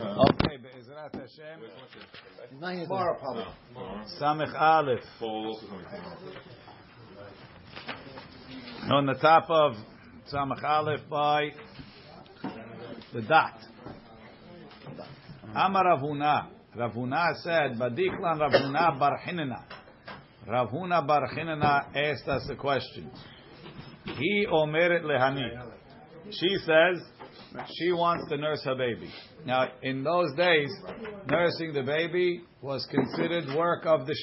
Uh-huh. Okay, Be'ezrat Hashem. Tomorrow, probably. Samech Aleph. On the top of Samech Aleph by the dot. Amar Ravuna. Ravuna said, Badiklan Ravuna Bar Hinana. Ravuna Bar Hinana asked us a question. He omeret lehani. She says she wants to nurse her baby. Now, in those days, nursing the baby was considered work of the.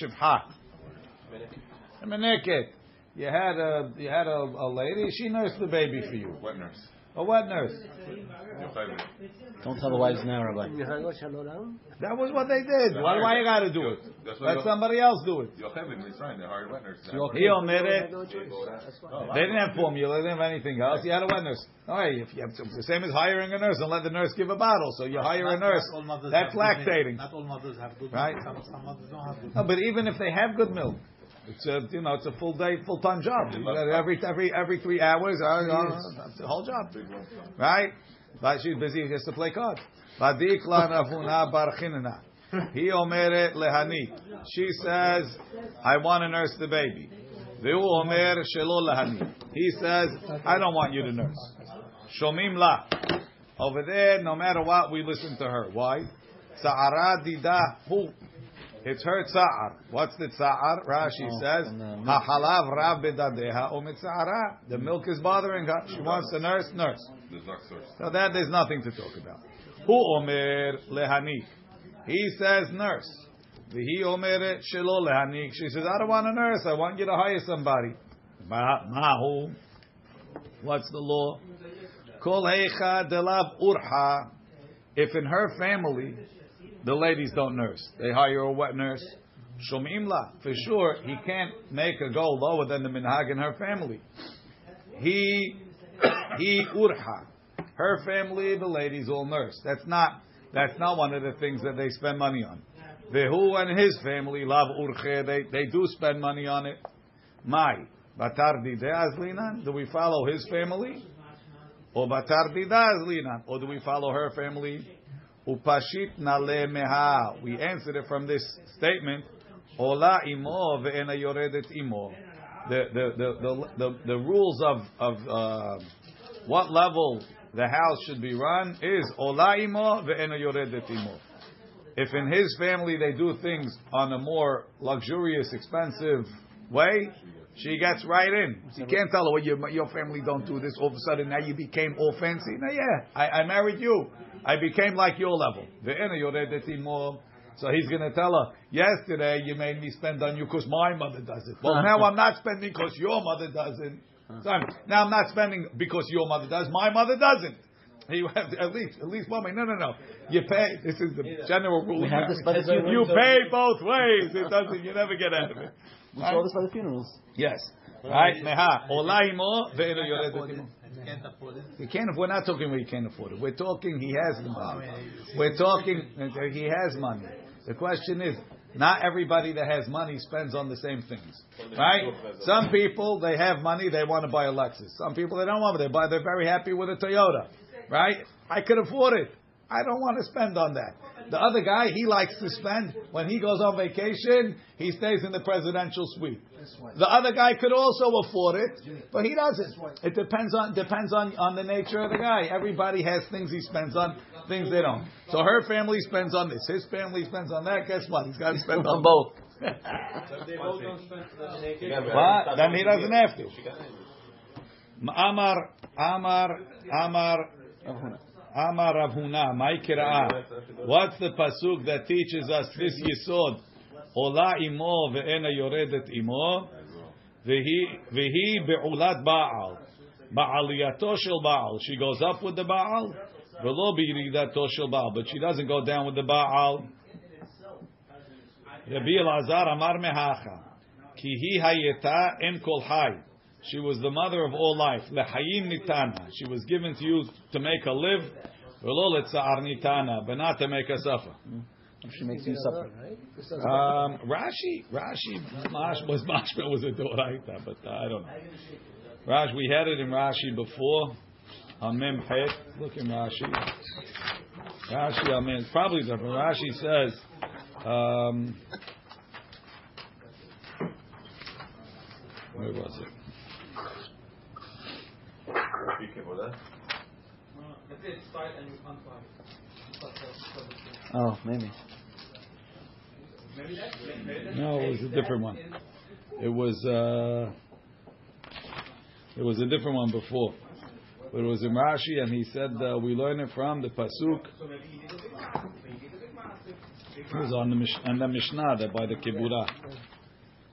Meneket. You had a you had a, a lady. She nursed the baby for you. What nurse. A wet nurse. Don't tell the wives now, Rabbi. That was what they did. Why, why you got to do it? Let somebody else do it. Yocheved, Mitzrayim, they hired wet nurses. He omitted. They didn't have formula. They didn't have anything else. You had a wet nurse. All right, if you have it's the same as hiring a nurse and let the nurse give a bottle. So you hire a nurse. Not all mothers That's have good milk. lactating. Not all mothers have good Right. milk. Some, some mothers don't have good No, but even if they have good milk, it's a you know it's a full day, full time job. Every every every three hours. Uh, uh, that's the whole job, right? But she's busy has to play cards. Vadikla Ravuna bar He omeret lehani. She says, I want to nurse the baby. Ve'u omer shelo lehani. He says, I don't want you to nurse. Shomim la. Over there, no matter what, we listen to her. Why? Sa'ara dida hu. It's her tsa'ar. What's the tsa'ar? Rashi Oh, says, from the milk. "Ha'halav rav bedadeha umitza'ara." The milk is bothering her. She wants to nurse, nurse. There's. So that there's nothing to talk about. Hu omer lehanik. He says nurse. He omer shelo lehanik. She says, I don't want a nurse. I want you to hire somebody. Ma- Mahu. What's the law? Kol heicha delav urha. If in her family the ladies don't nurse, they hire a wet nurse. Shomim la. For sure, he can't make a goal lower than the minhag in her family. He he urha. Her family, the ladies all nurse. That's not that's not one of the things that they spend money on. Vehu and his family love urche. They they do spend money on it. Mai batar azlinan. Do we follow his family? Or batar azlinan? Or do we follow her family? Upashit nale meha. We answered it from this statement. Ola imo ve'ena yoredet imo. The the the the the, rules of of uh, what level the house should be run is ola imo ve'ena yoredet imo. If in his family they do things on a more luxurious, expensive way, she gets right in. You can't tell her, well, your, your family don't do this. All of a sudden, now you became all fancy. No, yeah, I, I married you. I became like your level. Ve'ena yoredet imo. So he's going to tell her, yesterday you made me spend on you because my mother does it. Well, now I'm not spending because your mother doesn't. So I'm- now I'm not spending because your mother does. My mother doesn't. You have to, at least, at least one way. No, no, no. You pay. This is the general rule. We have this by the marriage. You pay both ways. It doesn't. You never get out of it. We saw this by the funerals. Yes. Right. Meha. Ola imo ve'eno yoredet. You can't afford it. You can't. We're not talking where you can't afford it. We're talking he has the money. We're talking he has money. The question is, not everybody that has money spends on the same things, right? Some people they have money, they want to buy a Lexus. Some people they don't want it. They buy. They're very happy with a Toyota, right? I could afford it. I don't want to spend on that. The other guy, he likes to spend when he goes on vacation. He stays in the presidential suite. The other guy could also afford it, but he doesn't. It depends on depends on on the nature of the guy. Everybody has things he spends on, things they don't. So her family spends on this. His family spends on that. Guess what? He's got to spend on both. what? Then he doesn't have to. Amar, Amar, Amar, oh, Amar Rav Huna, my kira'ah. What's the pasuk that teaches us this yisod? Ola imo ve'ena yoredet imo, vehi be'ulat ba'al. Ba'aliyato shel ba'al. She goes up with the ba'al, velo b'yiridato shel ba'al. But she doesn't go down with the ba'al. Rabbi Elazar Amar mehacha. Ki hi hayeta em kol hay. She was the mother of all life. Lehayim nitana. She was given to you to make her live. Velo letza'ar nitana, but not to make her suffer. She makes you suffer. Um, Rashi, Rashi, Mash was Mashma was a Doraita, but uh, I don't know. Rash, we had it in Rashi before. On Mem Pet. Look in Rashi. Rashi, I mean, it's probably different. Rashi says, um, where was it? Oh, maybe. No, it was a different one. It was uh, it was a different one before, but it was in Rashi, and he said uh, we learn it from the pasuk. It was on the Mish- on the Mishnah that by the Kibura.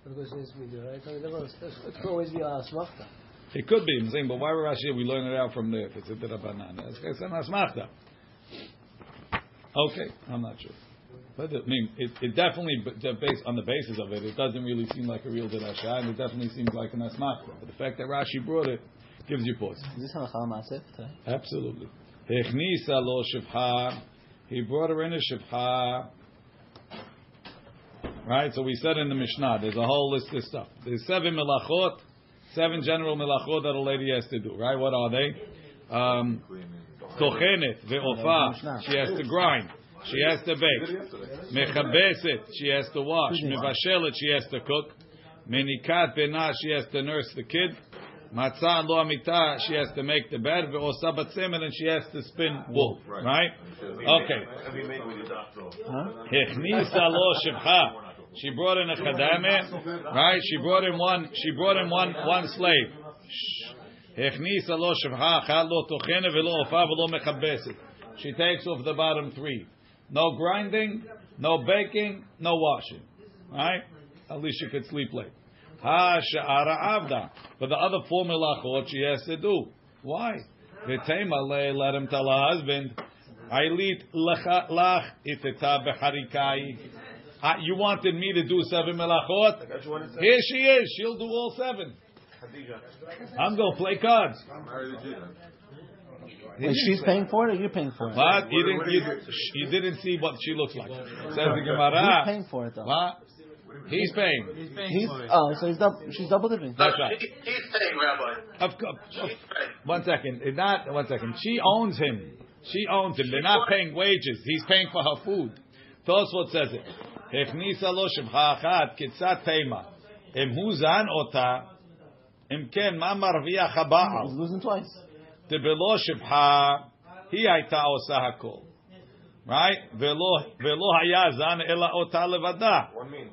Because it's video, right? I mean, never- It could always be a asmachta. It could be, I'm saying, but why were Rashi? We learn it out from there. If it's a derabanan, it's an asmachta. Okay, I'm not sure. But I mean, it, it definitely, but the base, on the basis of it, it doesn't really seem like a real derasha, and it definitely seems like an asmachta. But the fact that Rashi brought it gives you pause. Is this halacha today? Absolutely. Hechnisa lo shivcha. He brought her in a shivcha. Right? So we said in the Mishnah, there's a whole list of stuff. There's seven melachot, seven general melachot that a lady has to do. Right? What are they? Um, tochenet, ve'ofa. She has to grind. She has to bake. Mechabeset. She has to wash. Mevashelet. She has to cook. Menikat benah. She has to nurse the kid. Matzah lo amita, she has to make the bed, ve'osa batzemen, and she has to spin wool. Right? Okay. Hechnisa lo shivcha. She brought in a chadame, right? She brought in one. She brought in one one slave. She takes off the bottom three. No grinding, no baking, no washing. Right? At least you could sleep late. Ha sha'ara avda. But the other four melachot she has to do. Why? V'tema le, let him tell her husband, Ailit lach iteta becharikai. You wanted me to do seven melachot? Here she is. She'll do all seven. I'm going to play cards. Wait, she's paying for it, or you're paying for it? What? You didn't, you, you didn't see what she looks like. Says the Who's Gemara. paying for it though? What? He's paying. He's paying He's for it. oh, so he's dou- she's double dipping. That's right. He's paying, Rabbi. Of course. One second. It's Not one second. She owns him. She owns him. They're not paying wages. He's paying for her food. Tosfot says it. הכניסה לו שבחה אחת כיצד תימה. אם הוא זן אותה, אם כן, מה מרוויח הבעל? He's losing twice. דבלא שבחה, היא הייתה עושה הכל. Right? ולא, ולא היה זן אלא אותה לבדה.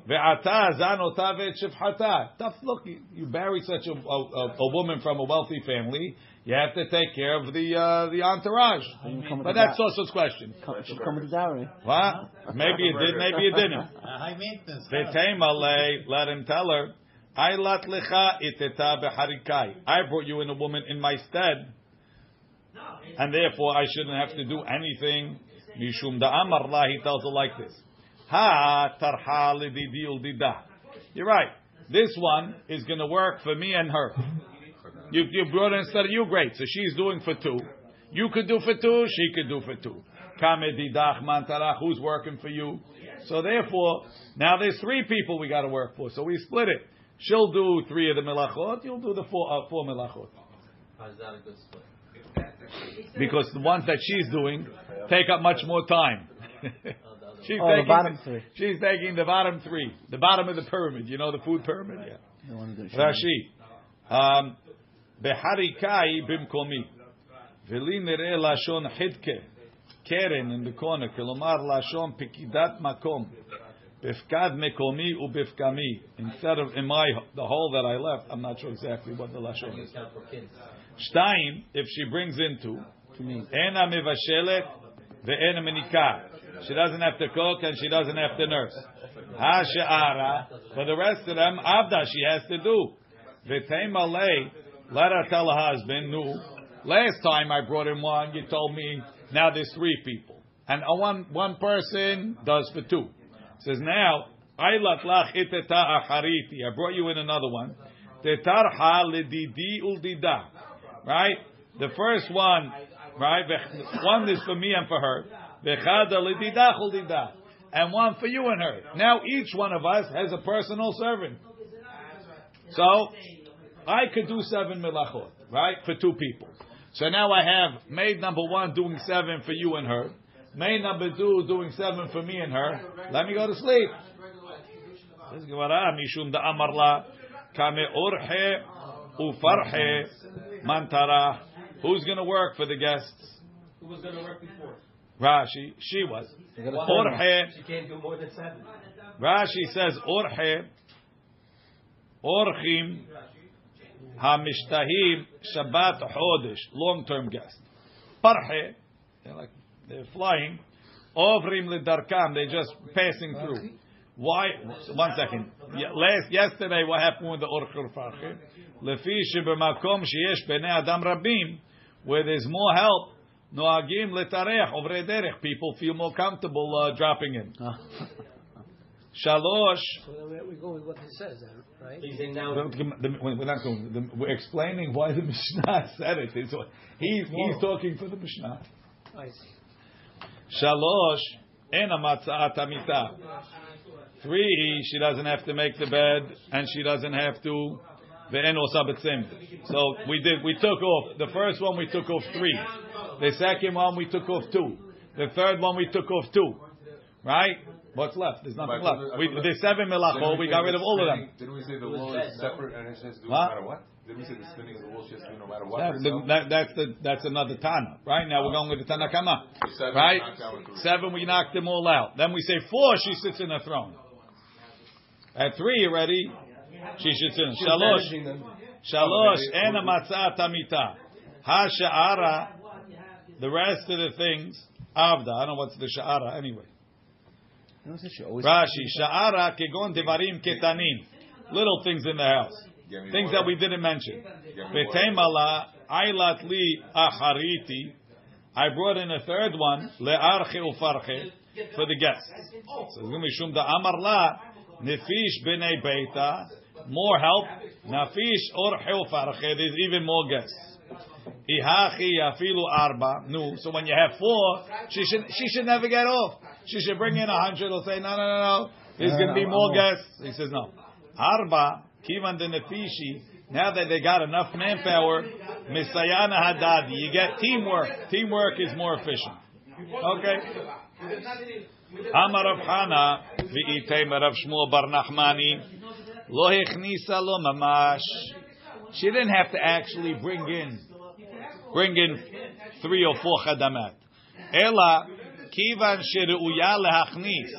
ועתה זן אותה ואת שפחתה. Tough look, you, you marry such a, a, a, a woman from a wealthy family, you have to take care of the uh, the entourage. You come But that's da- Toso's question. come- Should come with the dowry. What? Maybe it did, maybe it didn't. Uh, high maintenance. V'teimale, let him tell her, I lat lecha iteta beharikai. I brought you in a woman in my stead, and therefore I shouldn't have to do anything. Mishum da amar la, he tells her like this. Ha tarha lididi uldida. You're right. This one is going to work for me and her. You, you brought her instead of you, great. So she's doing for two. You could do for two, she could do for two. Kamedidach mantarach, who's working for you? So therefore, now there's three people we got to work for. So we split it. She'll do three of the melachot. You'll do the four uh, four melachot. Because the ones that she's doing take up much more time. she's Oh, the taking bottom three. She's taking the bottom three, the bottom of the pyramid. You know the food pyramid, yeah. They want to Rashi. Um, Beharikai bimkomi. Veli nere lashon hidke. Keren in the corner. Kelomar lashon pikidat makom. Bifkad mekomi ubifkami. Instead of in my the hole that I left, I'm not sure exactly what the lashon is. Shtaim, if she brings into ena mivashelet ve'ena menikah. She doesn't have to cook and she doesn't have to nurse. Ha she'ara. For the rest of them, avda she has to do. V'teimalei, let her tell her husband, no. Last time I brought him one, you told me now there's three people. And a one, one person does for two. Says now. I brought you in another one. Right? The first one, right? One is for me and for her. And one for you and her. Now each one of us has a personal servant. So, I could do seven melachot, right? For two people. So now I have maid number one doing seven for you and her. maid number two doing seven for me and her. Let me go to sleep. This Gemara, Mishum da Amarla, Kame Orhe Ufarhe Mantara. Who's going to work for the guests? Who was going to work before? Rashi. She was. Orhe. She can't do more than seven. Rashi says Orhe. Orchim. Hamishtahim Shabbat Chodesh. Long term guest. Parhe. They're like, they're flying. Ovrim Lidarkam. They're just passing through. Why? One second. Last yesterday, what happened with the orchur farche? Lefi shebemakom sheyesh bnei adam rabim, where there's more help. Noagim letarech over derech. People feel more comfortable uh, dropping in. Shalosh. So then we- we go with what he says then, right? He's saying now. The- the- We're not going. We're explaining why the Mishnah said it. It's, he's he's talking for the Mishnah. I see. Shalosh. En amatzat amita. Three, she doesn't have to make the bed, and she doesn't have to. Ve'en osa b'tzim. So we did. We took off the first one. We took off three. The second one we took off two. The third one we took off two. Right? What's left? There's nothing left. We, there's seven Didn't. We oh, got rid of all of them. Didn't we say the wool is separate and it has to do no matter what? Didn't we say the spinning of the wool she has to do no matter what? That, herself? that, that's the that's another Tana. Right now we're going with the Tanakama. Seven, Right? knocked out with three. Seven we knocked them all out. Then we say four she sits in a throne. At three already she sits in. Shalosh. Shalosh Oh, and a matzah tamita. Ha sha'ara. The rest of the things avda. I don't know what's the sha'ara anyway. You know, she always Rashi sha'ara kegon devarim ketanim. Little things in the house. Things that we didn't mention. Give me more. Betemala ailat li achariti. I brought in a third one le'arche ufarche for the guests. So it's going to be shum da amar la nefish b'nei beita. More help. Nafish orche ufarche. There's even more guests. Ihachi afilu arba. No. So when you have four, she should she should never get off. She should bring in a hundred. He'll say no no no no. There's going to be more guests. He says no. Arba kivan de nefishi. Now that they got enough manpower, misayana hadadi. You get teamwork. Teamwork is more efficient. Okay. Amar Rav Hana v'itei Rav Shmuel Bar Nachmani lo hechnisa lo mamash. She didn't have to actually bring in bring in three or four chadamat. Ela kivan sheruya lehachnis.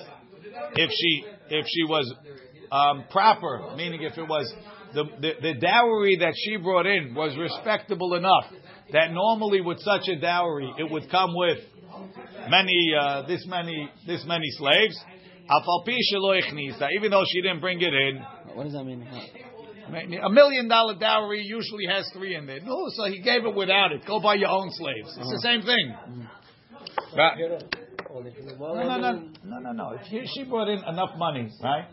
If she if she was um, proper, meaning if it was the, the the dowry that she brought in was respectable enough that normally with such a dowry it would come with many uh, this many this many slaves. Afal pi shelo ichnisa, Even though she didn't bring it in, What does that mean? a million dollar dowry usually has three in there. No, so he gave it without it. Go buy your own slaves. It's the same thing. Right. Only No, no, no, no, no, no. She, she brought in enough money, right?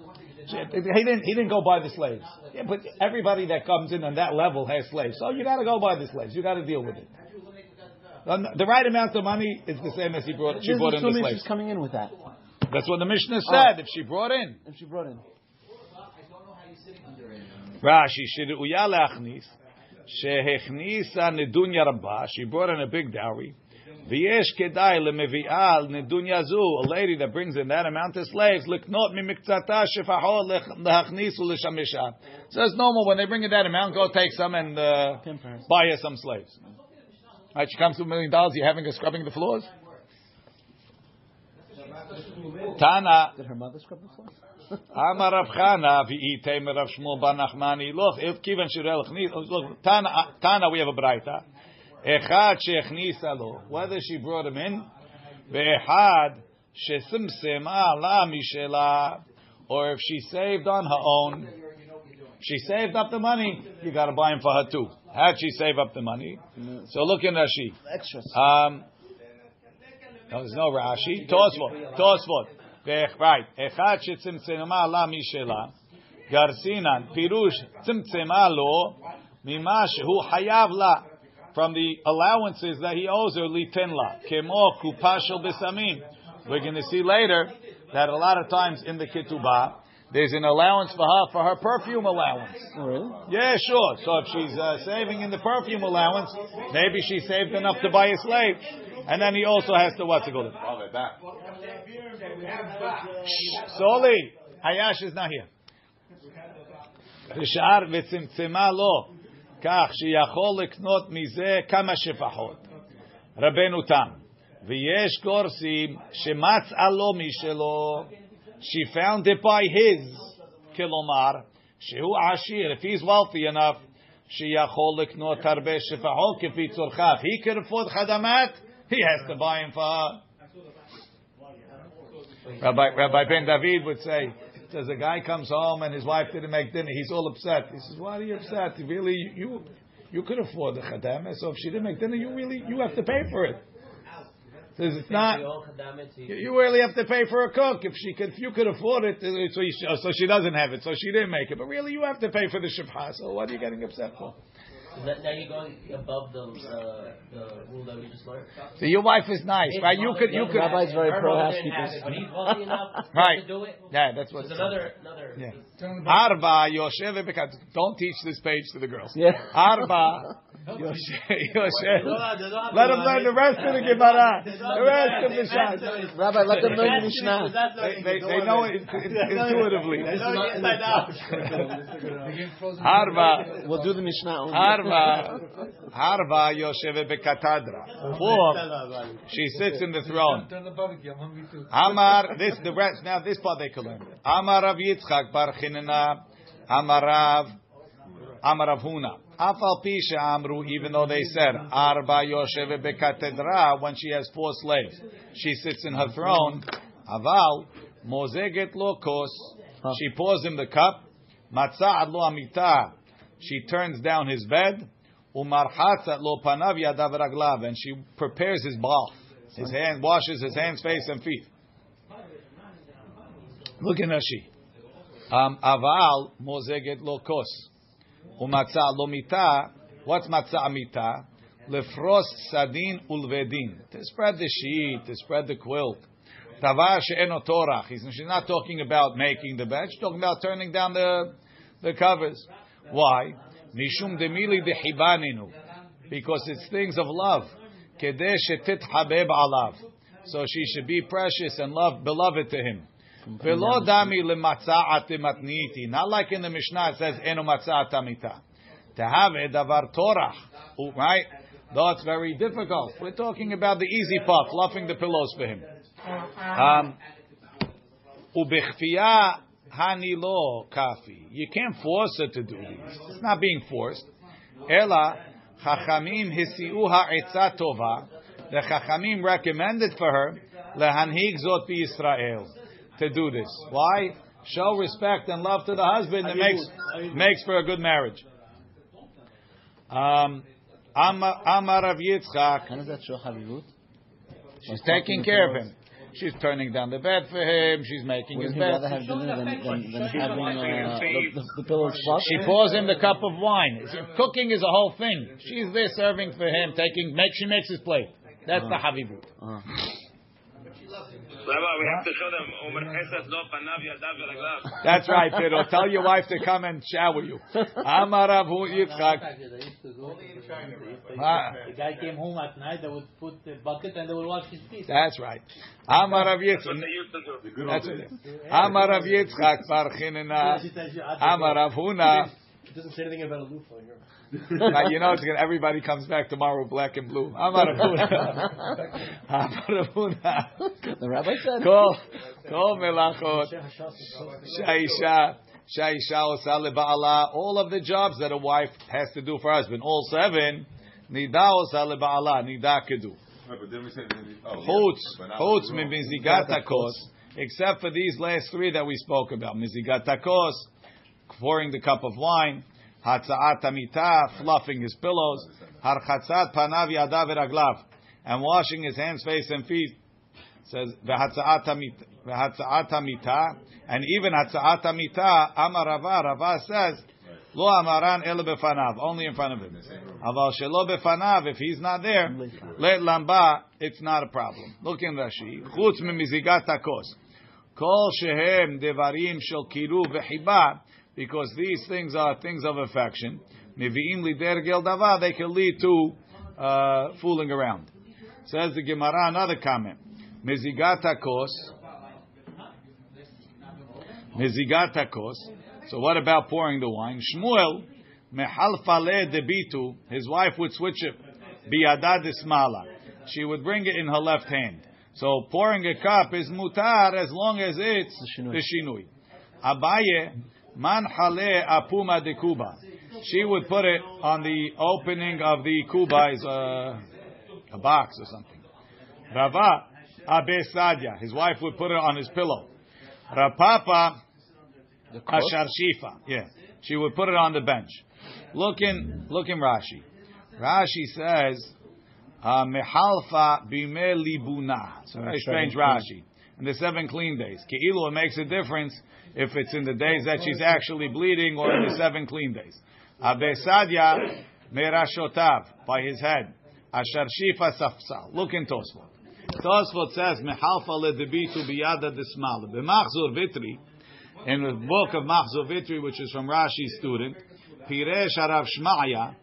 She, he didn't. He didn't go buy the slaves. Yeah, but everybody that comes in on that level has slaves. So you got to go buy the slaves. You got to deal with it. Uh, the the right amount of money is the same as he brought. She brought in the slaves. she's coming in with that. That's what the Mishnah said. If she brought in. If she brought in. Rashi sheruya leachnis shehechnisa nedunya rabba. She brought in a big dowry. V'yesh kedai lemevi'al nedunya zu. A lady that brings in that amount of slaves liknot mimiktzata shefahol lehachnis u'leshamisha. So it's normal when they bring in that amount, go take some and uh, buy her some slaves. Right, she comes to a million dollars. You having her scrubbing the floors? Tana Did her mother scrub the floor? Amar Rav Chana v'itei Rav Shmuel Bar Nachmani. Look, if kivan shirel chnis. Look, Tana, Tana, we have a brayta. Echad shechnisa lo. Whether she brought him in, ve'echad shesimsim ala mishela, or if she saved on her own. She saved up the money. You got to buy him for her too. How'd she save up the money? So look in Rashi. Um, no, there's no Rashi. Tosfot. Tosfot. Right. Echad shetzimtzema la mishela. Garsinan. Pirush tzimtzema lo mima shehu hayav la from the allowances that he owes her, litenla, kemo kupashel besamin. We're going to see later that a lot of times in the ketubah, there's an allowance for her for her perfume allowance. Really? Yeah, sure. So if she's uh, saving in the perfume allowance, maybe she saved enough to buy a slave, and then he also has to what to go to. Soli, Hayash is not here. Rishar lo. כך שיכול לקנות מזה כמה שפחות. רבנו תם. ויש גורסים שמצאה לו משלו, she found it by his, כלומר, שהוא עשיר, if he's wealthy enough, שיכול לקנות הרבה שפחות כפי צורכיו. He can afford חדמת, he has to buy him for her. Rabbi, Rabbi Ben David would say, says a guy comes home and his wife didn't make dinner, he's all upset. He says, why are you upset? Really, you you could afford the chadama, so if she didn't make dinner, you really you have to pay for it. Says it's not. You really have to pay for a cook if she could. If you could afford it, uh, so, she doesn't have it, so she didn't make it. But really, you have to pay for the shofar. So what are you getting upset for? Is that now you're going above the uh, the rule that we just learned? So your wife is nice, His right? You could, you could. have Rabbi's it, very pro mother housekeepers. But he's wealthy enough Right. to do it. Yeah, that's what. It's another another. Yeah. Arba Yoshev Bekat. Don't teach this page to the girls. Yeah. Arba Yoshev. Yoshev. Let them learn the rest of the Gemara. The rest of the Shas. Rabbi, let them learn the Mishnah. They, they, they know it intuitively. Arba. We'll do the Mishnah only. Harva, Harva Yoshevet Bekatadra. Four, she sits in the throne. Turn the barbecue. I'm hungry too. Amar, this the rest. Now this part they can learn. Amar Rav Yitzchak Bar Chinena, Amar Rav, Amar Rav Huna. Pisha Amru, even though they said Arba Yoshevet Bekatedra, when she has four slaves, she sits in her throne. Aval Mozeget Lo Kos, she pours him the cup. Matzah Lo Amita, she turns down his bed. Umarchatzat Lo Panav Yadav Raglav, and she prepares his bath. His hand washes his hands, face, and feet. Look in Rashi. Um, aval mozeget lo kos. Umatzah lo mita. What's matzah mita? Lefros sadin ulvedin. To spread the sheet, to spread the quilt. Tavar she'eno torach. He's- She's not talking about making the bed. She's talking about turning down the, the covers. Why? Mishum demili dehibaninu. Because it's things of love. Kedeh shetithabeb alav. So she should be precious and love, beloved to him. Velo dami. Not like in the Mishnah it says eno matza'at amita. To have a davar torah, right? That's very difficult. We're talking about the easy part, fluffing the pillows for him. Um, Ubechfiyah hanilo kafi. You can't force her to do this. It's not being forced. Ela chachamim hisiu ha'etza tova. The chachamim recommended for her lehanhig zot Israel to do this. Why? Show respect and love to the husband. It makes makes for a good marriage. Um, Amar Amar Rav Yitzchak. Does that show Havivut? She's taking care of him. She's turning down the bed for him. She's making his Wouldn't he bed. rather have dinner than, than, than having uh, the, the, the pillows fluffed? She pours him the cup of wine. See, Cooking is a whole thing. She's there serving for him, taking make she makes his plate. That's the havivut. Uh, Rabbi, we have to show them, Omer Chesed lo panav yadav v'raglav. That's right, Pedro. Tell your wife to come and shower you. Amar Yitzchak. Ah, The guy came home at night. They would put the bucket and they would wash his feet. That's right. Amar Rav That's what Yitzchak. they used to do. The good That's it. days. Amar Rav Yitzchak Bar Chinena. She you, "I Amar Rav Huna. It doesn't say anything about a loofah here. Now, you know, it's gonna, everybody comes back tomorrow black and blue. Amar Rav Huna. Amar Rav Huna. the rabbi said. Kol, kol melachot. Shaisha, Shaisha osa leba'ala. All of the jobs that a wife has to do for her husband. All seven. Nida osa leba'ala. Nida kedu. Right, but then we said, oh, Chutz, chutz the min girl. Except for these last three that we spoke about. Mizigat takos, pouring the cup of wine. Hatza'at amita, fluffing his pillows. Harchatzat panav yadav v'raglav. And washing his hands, face, and feet. Says, v'hatza'at amita. And even hatza'at amita, amar Rava, Rava says, Lo amaran ele befanav, only in front of him. Aval shelo befanav, if he's not there, let lamba, it's not a problem. Look in Rashi. Chutz mimizigat takos. Kol shehem devarim shel kiru v'chiba, because these things are things of affection. Mivi'im lider gel they can lead to uh, fooling around. Says the Gemara, another comment. Mizigata kos. Mizigata kos. So what about pouring the wine? Shmuel, mehalfale debitu. His wife would switch it. Biada desmala. She would bring it in her left hand. So pouring a cup is mutar as long as it's the shinui. Abaye, man hale apuma de kuba. She would put it on the opening of the kuba, is a, a box or something. Rava, abe sadya. His wife would put it on his pillow. Rav Papa, ashar shifa. Yeah. She would put it on the bench. Look in, look in Rashi. Rashi says, uh, mehalfa bime libuna. It's a very strange Rashi. In the seven clean days. Ke'ilu, it makes a difference if it's in the days that she's actually bleeding or in the seven clean days. Abesadya merashotav, by his head. Ashar shifa safsal. Look in Tosfot. Tosfot says, mehalfa ledebitu biyada desmal. B'machzor vitri, in the book of Machzor Vitri, which is from Rashi's student, Harav Shmaya,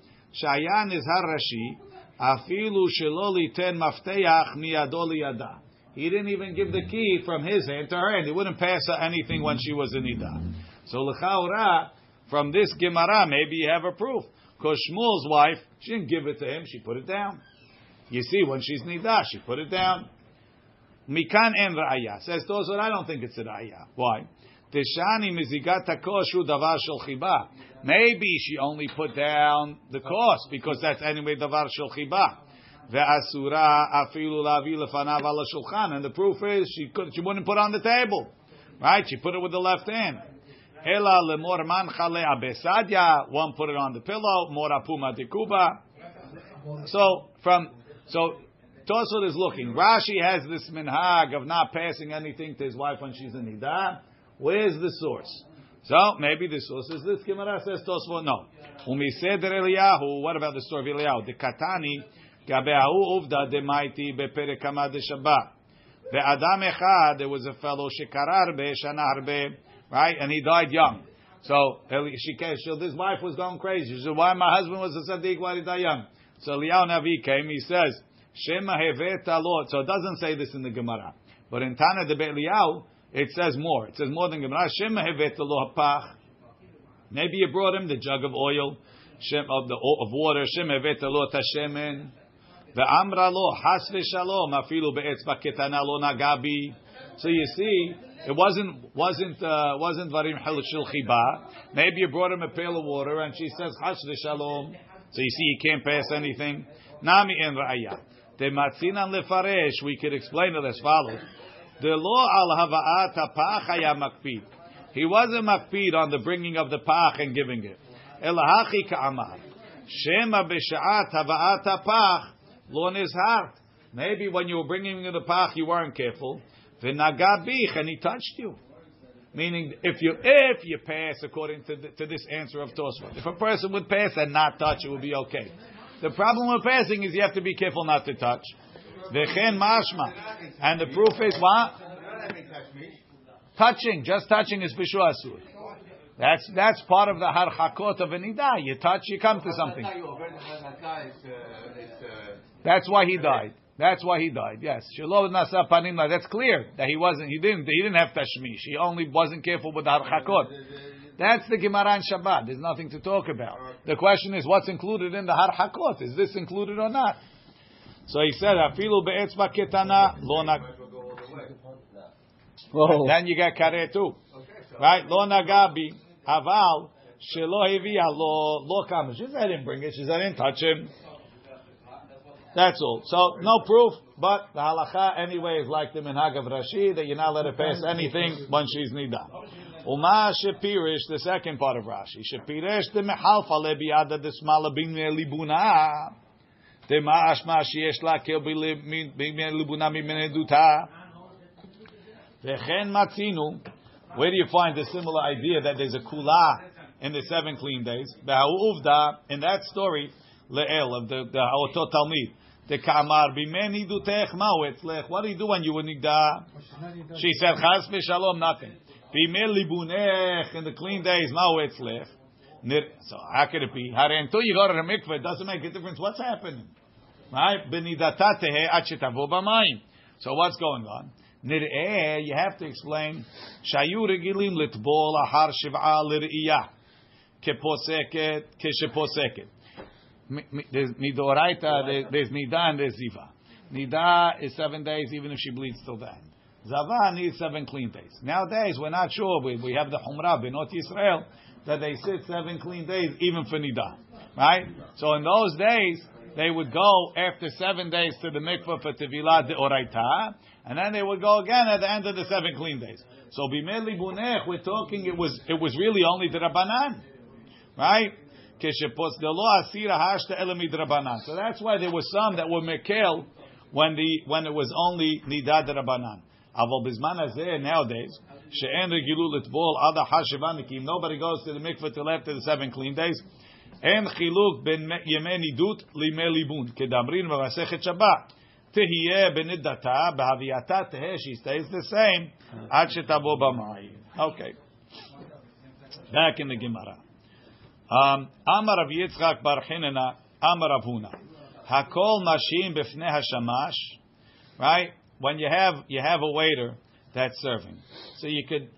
Shayan is Rashi, Afilu Sheloli Ten Mafteach Miyadoli Yada. He didn't even give the key from his hand to her hand. He wouldn't pass her anything when she was in Ida. So L'chaura, from this Gemara, maybe you have a proof. Because Shmuel's wife, she didn't give it to him, she put it down. You see, when she's Nida, she put it down. Mikan en ra'aya. Says Tosfot, I don't think it's a ra'aya. Why? Teshani mizigata koshu davar shel chiba. Maybe she only put down the cost because that's anyway davar shel chiba. Ve'asura afilu lavi lefanav ala shulchan. And the proof is she could she wouldn't put on the table, right? She put it with the left hand. Ela lemor man chale abesadya. One put it on the pillow. Mor apuma dekuba. So from so Tosfot is looking. Rashi has this minhag of not passing anything to his wife when she's in nidah. Where's the source? So maybe the source is this. Gemara says Tosfot no. Umiseder Eliyahu. What about the story of Eliyahu? The katani gabeahu uvda demaiti hamad Shabbat. The Adam echad. There was a fellow shekarar shanar be right, and he died young. So she so this wife was going crazy. She said, "Why my husband was a tzaddik? Why did die young?" So Eliyahu Navi came. He says, "Shema heveta Lord." So it doesn't say this in the Gemara, but in Tana de Eliyahu. It says more. It says more than Gemara. Shem lo hapach. Maybe you brought him the jug of oil, of the of water. Shem lo tashemen. Ve'amra lo has v'shalom afilu be'etzba ketana lo nagabi. So you see, it wasn't wasn't uh, wasn't varim shel chiba. Maybe you brought him a pail of water, and she says has v'shalom. So you see, he can't pass anything. Nami en ra'aya. Tematzinan lefaresh. We could explain it as follows. The law al hava'at ha'pach haya. He wasn't makpid on the bringing of the pach and giving it. Elahachi ka'amar. Shema b'sha'at hava'at ha'pach lo nizhart. Maybe when you were bringing him to the pach, you weren't careful. V'naga bich, and he touched you. Meaning, if you if you pass according to the, to this answer of Tosfot, if a person would pass and not touch, it would be okay. The problem with passing is you have to be careful not to touch. V'chen mashma. And the proof is what? Touching, just touching is bishu asur. That's that's part of the harchakot of a nidah. You touch, you come to something. That's why he died. That's why he died. Yes, Shiloh nasa panim. That's clear that he wasn't. He didn't. He didn't have tashmish. He only wasn't careful with the harchakot. That's the Gemara and Shabbat. There's nothing to talk about. The question is, what's included in the harchakot? Is this included or not? So he said, "Afilu be'etzba ketana lo Then you get kare too, right? Lo nagabi aval shelo hevia lo lo kam. She said, "I didn't bring it." She said, "I didn't touch him." That's all. So no proof, but the halacha anyway is like the minhag of Rashi that you're not let her pass anything when she's nida. Uma shepirish, the second part of Rashi. Shepirish the mechalfa lebiada the smala libuna. The ma'ashma sheyesh la kel libuna mimeneduta. Vechen matzinu. Where do you find the similar idea that there's a kula in the seven clean days? Be'ahu uvda, in that story, le'el, of the, the Talmid the Kamar, bimeni dutech ma'u What do you do when you were nigda? She said, chas v'shalom, nothing. Bimel libunech, in the clean days, ma'u etzlech. So how could it be? Until you go to the mikveh, it doesn't make a difference what's happening. Right? Benidata tehe ad shetavo b'mayim. So what's going on? Nir'eh, you have to explain. Shayu regilim litbol ahar shiv'a lir'iyah. Keposeket, kesheposeket. There's midoraita, there- there's nida and there's ziva. Nida is seven days, even if she bleeds till then. Zava needs seven clean days. Nowadays, we're not sure. We, we have the Humrah, Benot Israel, that they sit seven clean days, even for Nida. Right? So in those days, they would go after seven days to the mikveh for Tevilah de Oraita, and then they would go again at the end of the seven clean days. So Bimeli Bunech, we're talking, it was, it was really only the Rabbanan. Right? כשפוסדלו אסיר השתא אלא מדרבנן. So that's why there were some that were mekel when the when it was only nidah דרבנן. אבל בזמן הזה, nowadays, שאין רגילות לטבול עד אחר שבעה נקיים, nobody goes to the mikveh till after the seven clean days, אין חילוק בין ימי נידות לימי ליבון, כדאמרין במסכת שבת. תהיה בנדתה, בהבייתה תהא, she stays the same, עד שתבוא במים. Okay. Back in the Gemara. Um, Amar Rav Yitzchak Bar Chinena, Amar Rav Huna. Hakol mashim b'fnei hashamash. Right? When you have you have a waiter that's serving, so you could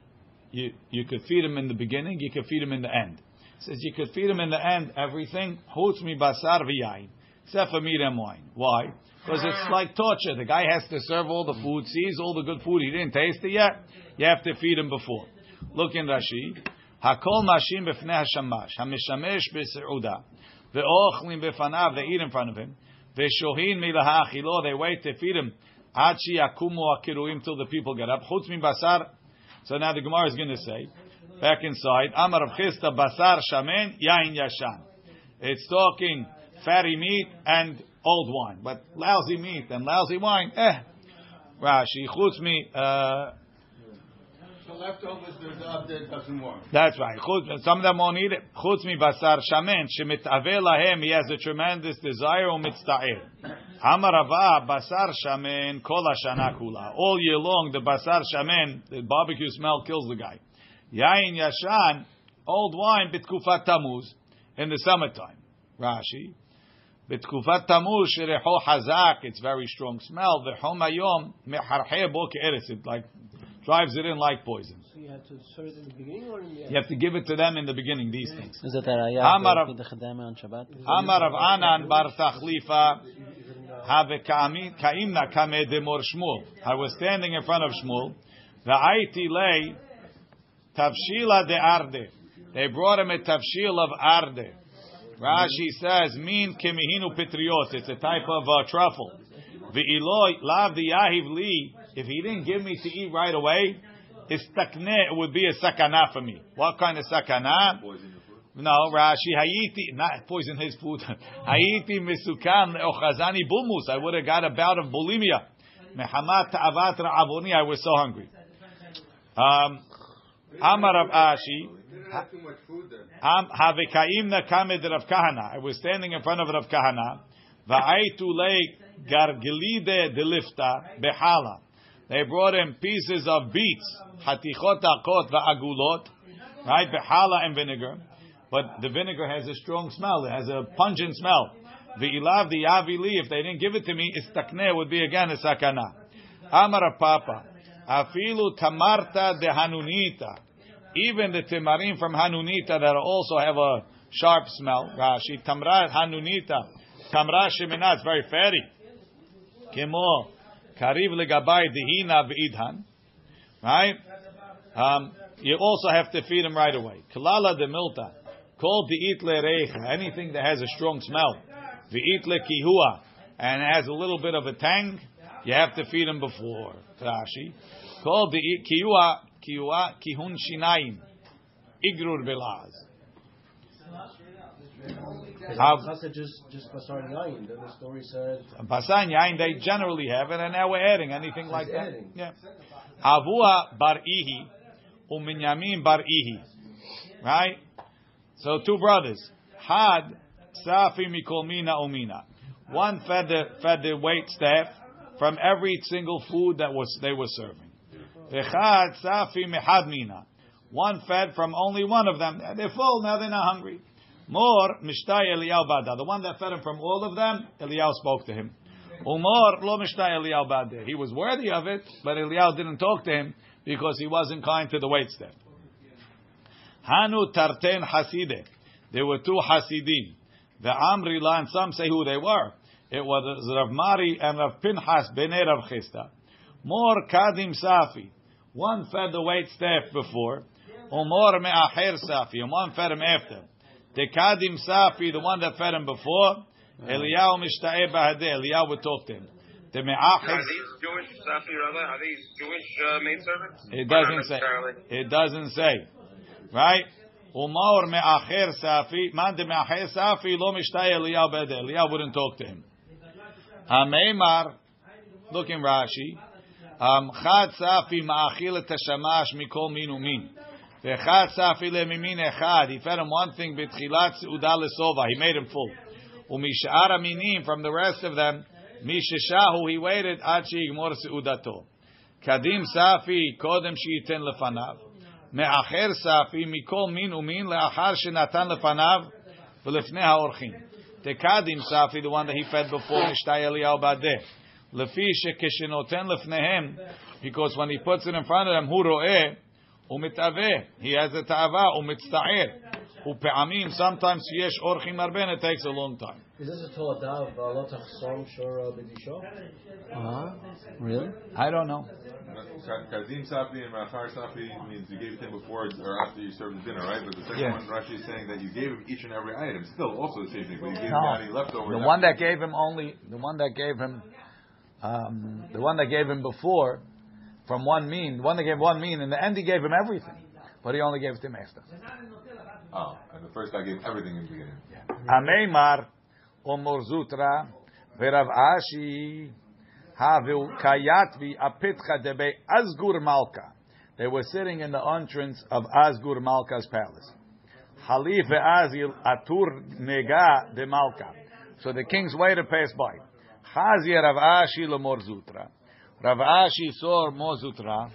you you could feed him in the beginning, you could feed him in the end. It says you could feed him in the end everything chutz mi basar v'yayin, except for meat and wine. Why? Because it's like torture. The guy has to serve all the food, sees all the good food, he didn't taste it yet. You have to feed him before. Look in Rashi. Hakol mashim b'fnei hashamash, hamishamesh b'seuda, ve'ochlim b'fanav, they eat in front of him, ve'shohin milahachilo, they wait to feed him, ad shiyakumu akiruim, till the people get up, chutz min basar, so now the Gemara is going to say, back inside, amar of basar shamen yain yashan. It's talking fatty meat and old wine, but lousy meat and lousy wine, eh, Rashi, chutz mi, uh, that's right. Some of them won't eat it. Chutz mi basar shamen shemitave lahem. He has a tremendous desire or mitzta'ir. Hamarava basar shamen kol hashana kula. All year long, the basar shamen, the barbecue smell kills the guy. Yain yashan, old wine bitkufat tamuz in the summertime. Rashi. Bitkufat tamuz shereho hazak. It's very strong smell. V'chom hayom meharhe bo ke'eres. It like drives it in like poison. So you have to serve it in the beginning or in the end? You have to give it to them in the beginning, these things. Is it? Amar of Anan bar Tachlifa have kaimna kame demor Shmuel. I was standing in front of Shmuel. The Aiti lay tavshila de arde. They brought him a tavshil of arde. Rashi says, "Mean kemihinu petrios." It's a type of uh, truffle. Ve'iloi lav diyahiv li if he didn't give me to eat right away, istakne, it would be a sakana for me. What kind of sakana? No, Rashi, Hayiti, not poison his food. Hayiti misukan ochazani bumus. I would have got a bout of bulimia. Mehamat ta'avat ra'avoni. I was so hungry. Um, Amar Rav Ashi, Didn't have too much food there. Am kamed Rav Kahana. I was standing in front of Rav Kahana. Va'aitu le gargilide delifta behala. They brought him pieces of beets, hatichot akot va'agulot, right? Behala and vinegar. But the vinegar has a strong smell. It has a pungent smell. V'ilav the yavili, if they didn't give it to me, istakne would be again a sakana. Amar Papa, afilu tamarta de hanunita. Even the timarim from hanunita that also have a sharp smell. Rashi, tamra hanunita, tamra shemina, it's very fatty. Kemo, kariv legabai dihina v'idhan. Right? Um, you also have to feed them right away. Kalala de milta. Called the itle reicha, anything that has a strong smell. The itle kihua, and has a little bit of a tang, you have to feed them before. Rashi. Called the kihua, kihua, kihun shinaim. Igrur belaz. How- just just basar yain. Then the story said Basan yain, they generally have it, and now we're adding anything like that. adding. Yeah. Avua bar ihi, uminyamin bar ihi. Right? So two brothers. Had safi mikol mina umina. One fed the fed the wait staff from every single food that was they were serving. Vechad safi mehad. One fed from only one of them. They're full now. They're not hungry. More Mishtai Eliyahu Bada. The one that fed him from all of them, Eliyahu spoke to him. Umar lo Mishtai Eliyahu Bada. He was worthy of it, but Eliyahu didn't talk to him because he wasn't kind to the waitstaff. Hanu Tarten Haside. There were two Hasidim. The Amri and some say who they were. It was Rav Mari and Rav Pinchas Bnei Rav Chisda. More Kadim Safi. One fed the wait staff before. Umar Me'acher Safi. And one fed him after. The Kadim Safi, the one that fed him before. Eliyahu Mishta'e Bahadeh. Eliyahu would talk to him. The Are these Jewish, Safi Rabbi? Are these Jewish uh, maidservants? It doesn't say. It doesn't say. Right? Umar me'acher safi, man de me'acher safi, lo mishtay Eliyahu bede. Eliyahu wouldn't talk to him. Hameimar, look in Rashi. Um, chad safi ma'achil et hashamash mikol min umin. V'chad safi lemimin echad. He fed him one thing b'tchilat seudah lesova. He made him full. Umishar aminim, from the rest of them, misheshahu, he waited ad she'igmor seudato. Kadim safi, kodem she'iten lefanav. מאחר ספי מכל מין ומין לאחר שנתן לפניו ולפני האורחים. תקדים ספי, the one that he fed before משתי אליהו בעדה. לפי שכשנותן לפניהם, because when he puts it in front of them, הוא רואה, umitaveh. He has a ta'ava, umitzta'er. Upe'amim, sometimes yesh orchim arben, it takes a long time. Is this a toadah A lot of song shor really? I don't know. Kazim safi and Rafar safi means you gave him before or after you served the dinner, right? But the second yes. one, Rashi is saying that you gave him each and every item. Still, also the same thing, but you gave no. him any leftover. The one that gave him only, the one that gave him, um, the one that gave him before from one mean, the one that gave one mean, in the end he gave him everything, but he only gave it to him after. Oh, and the first guy gave everything in the beginning. Ameimar, Omor Zutra, Verav Ashi, Havu Kayatvi Apitcha Debe Asgur Malka. They were sitting in the entrance of Asgur Malka's palace. Halif Azil Atur Nega de Malka. So the king's waiter passed by. Chazi Rav Ashi Lemor Zutra. Rav Ashi saw Mor Zutra.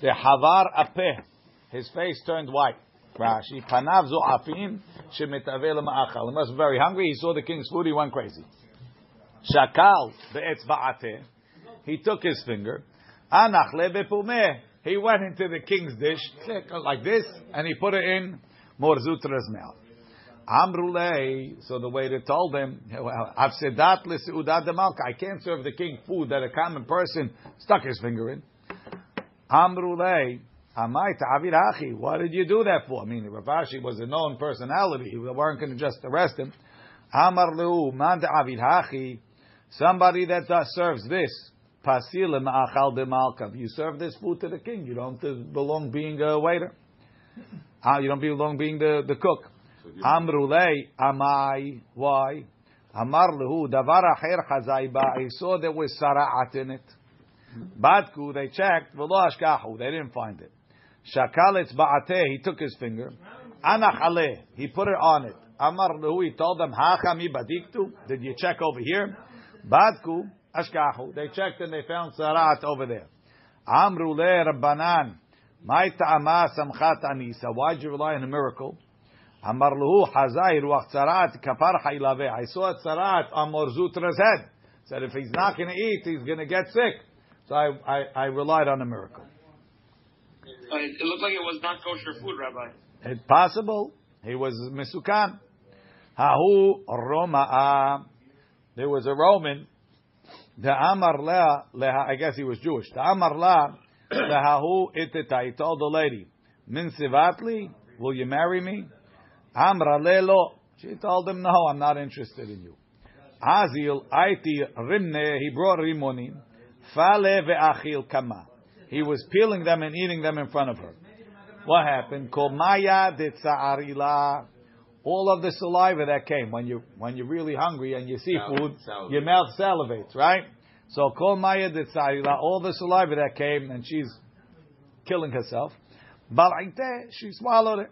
The Havar Apeh. His face turned white. Rashi. Panav Zo'afim Shemitave Lema'achal. He must be very hungry. He saw the king's food. He went crazy. Shakal the be'etzba'ateh. He took his finger. Anach lebepumeh. He went into the king's dish, like this, and he put it in Mor Zutra's mouth. Amrulei. So the waiter told him, Afsedat le'seudat demalka. I can't serve the king food that a common person stuck his finger in. Amrulei. Amai ta'avir hachi. What did you do that for? I mean, Rav Ashi was a known personality. We weren't going to just arrest him. Amar lehu man ta'avir hachi. Somebody that serves this. Pasil ma'achal de malkav. You serve this food to the king. You don't belong being a waiter. Ah, you don't belong being the, the cook. Amrulei amai. Why? Amar lehu davar acher chazai ba. I saw there was sara'at in it. Badku, they checked. V'lo ashkahu. They didn't find it. Shakal ba'ateh. He took his finger. Anach aleh. He put it on it. Amar lehu. He told them, Hachami badiktu. Did you check over here? Badku ashkahu. They checked and they found sarat over there. Amru le rabbanan. Mai ta'ama samchat anisa. Why'd you rely on a miracle? Amar lehu hazai ruach tzarat kapar ha'ilaveh. I saw a tzarat on Mor Zutra's head. Said if he's not going to eat, he's going to get sick. So I, I, I relied on a miracle. Uh, it looked like it was not kosher food, Rabbi. It's possible. He was Mesukan. Hahu Roma'a. There was a Roman. The Amar leha, I guess he was Jewish. The Amar La, lehahu itita. He told the lady, Min sivatli, will you marry me? Amra lelo. She told him, no, I'm not interested in you. Azil aiti rimne. He brought rimonim. Fale ve'achil kama. He was peeling them and eating them in front of her. What happened? Komaya de tsa'arila. All of the saliva that came when you when you're really hungry and you see food, your mouth salivates, right? So kol maya de tsa'arila. All the saliva that came and she's killing herself. Balaite, she swallowed it.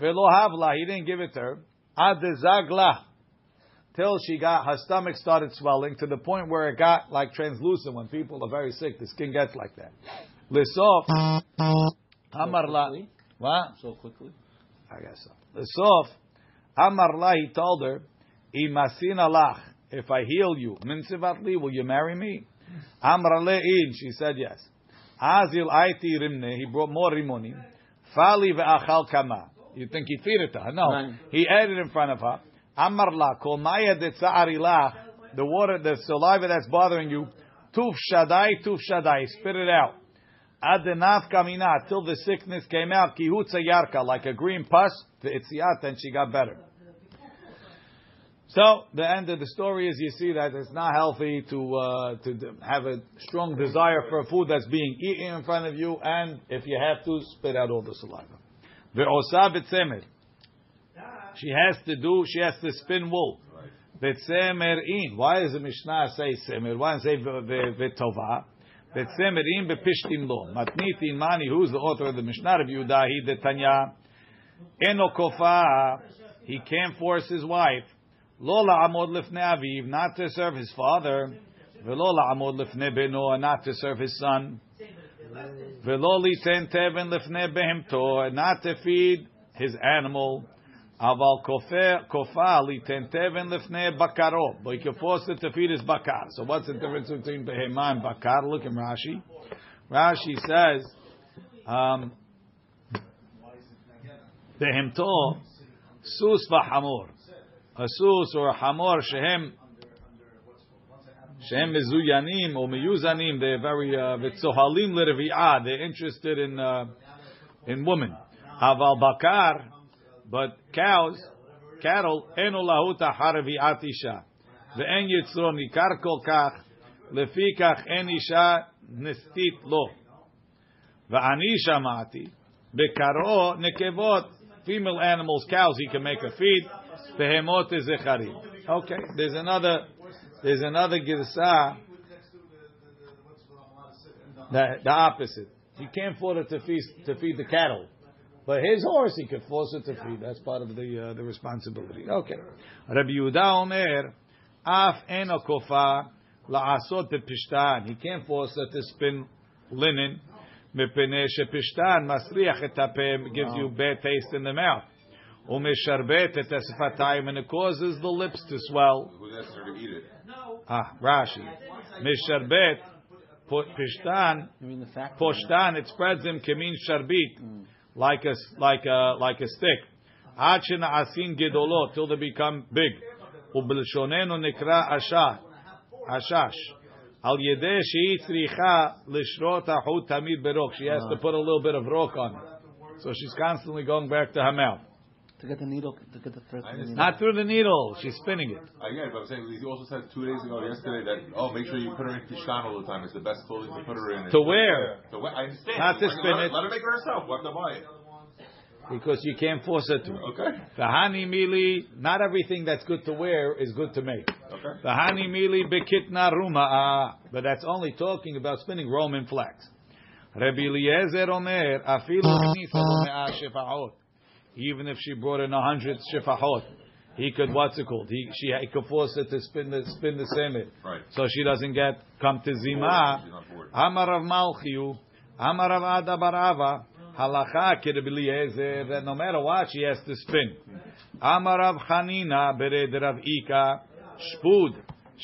Velo havla, he didn't give it to her. Ad de. Till she got her stomach started swelling to the point where it got like translucent. When people are very sick, the skin gets like that. Lisof, Amar la. What? So quickly? I guess so. Lisof, Amar la, he told her, Imasin alach, if I heal you, min sivatli, will you marry me? Amar le'in, she said yes. Azil aiti rimne, he brought more rimonim. Fali ve'achal kama. You think he feed it to her? No. He ate it in front of her. Amar la, kol maya the water, the saliva that's bothering you, tuf shadai, tuf shadai, spit it out. Adenaf kamina, till the sickness came out, kihutza yarka, like a green pus, ve'itziat, and she got better. So the end of the story is you see that it's not healthy to uh, to d- have a strong desire for food that's being eaten in front of you, and if you have to, spit out all the saliva. Ve'osa b'tzemer. She has to do. She has to spin wool. B'tzemer in. Why does the Mishnah say semer? Why does it say ve- ve- ve'tova? B'tzemer in b'pishtim lo. Matniti mani. Who's the author of the Mishnah? Rabbi Yudahi de Tanya. Eno kofa. He can't force his wife. Lo la'amod lifnei aviv, not to serve his father. Velo la'amod lifnei beno, not to serve his son. Velo not to feed his animal. Aval kofa liten teven bakaro, but can force it to feed his bakar. So what's the difference between behema and bakar? Look at Rashi. Rashi says, um, behemto sus v'hamor a sus or a hamor shehem shehem mezuyanim or meyuzanim. They're very uh, v'tzohalim l'revi'ah. They're interested in uh, in women. Haval bakar, but cows, cattle eno lahuta haravi'at isha. Ve'en yitzro nikar kol kach lefikach en isha nestit lo. Va'ani shamati bekaro nekevot female animals, cows, he can make a feed. Behemot zecharim. Okay, there's another, there's another girsah. The, the opposite. He can't afford it to feed to feed the cattle, but his horse he could force it to feed. That's part of the uh, the responsibility. Okay. Rabbi Yehuda Omer, af eno kofa la'asot pishtan. He can't force it to spin linen. מפני שפשטן מסריח את הפה, gives you bad taste in the mouth. ומשרבט את השפתיים, and it causes the lips to swell. Who's asking her to eat it? Ah, Rashi. משרבט, פשטן, You mean the fact? פושטן, it spreads him כמין שרביט, like a, like a, like a stick. עד שנעשים גדולות, till they become big. ובלשוננו נקרא עשש. עשש. על ידי שהיא צריכה לשרות החוט תמיד ברוק. She has to put a little bit of rock on it. So she's constantly going back to her mouth. To get the needle, to get the first I needle. Not through the needle. She's spinning it. I get it, but I'm saying he also said two days ago, yesterday, that oh, make sure you put her in pishtan all the time. It's the best clothing to put her in. To wear. To wear. I understand. Not to Let her- spin let, it. Let her make it herself. Why have to buy it? Because you can't force her to. Okay. Vahani mili, not everything that's good to wear is good to make. Okay. Vahani mili bekitna ruma, ah, but that's only talking about spinning Roman flax. Rabbi Eliezer Omer, afilu knisa lo me'ah shefahot. Even if she brought in a hundred shefahot, he could, what's it called? He, she, he could force her to spin the, spin the semer. Right. So she doesn't get, come to zima. She's not bored. Amar Rav Malchiyu, Amar Rav Ada Barava, Halacha that no matter what, she has to spin. Amar Rav Chanina, Bered Rav Ika, Shpud,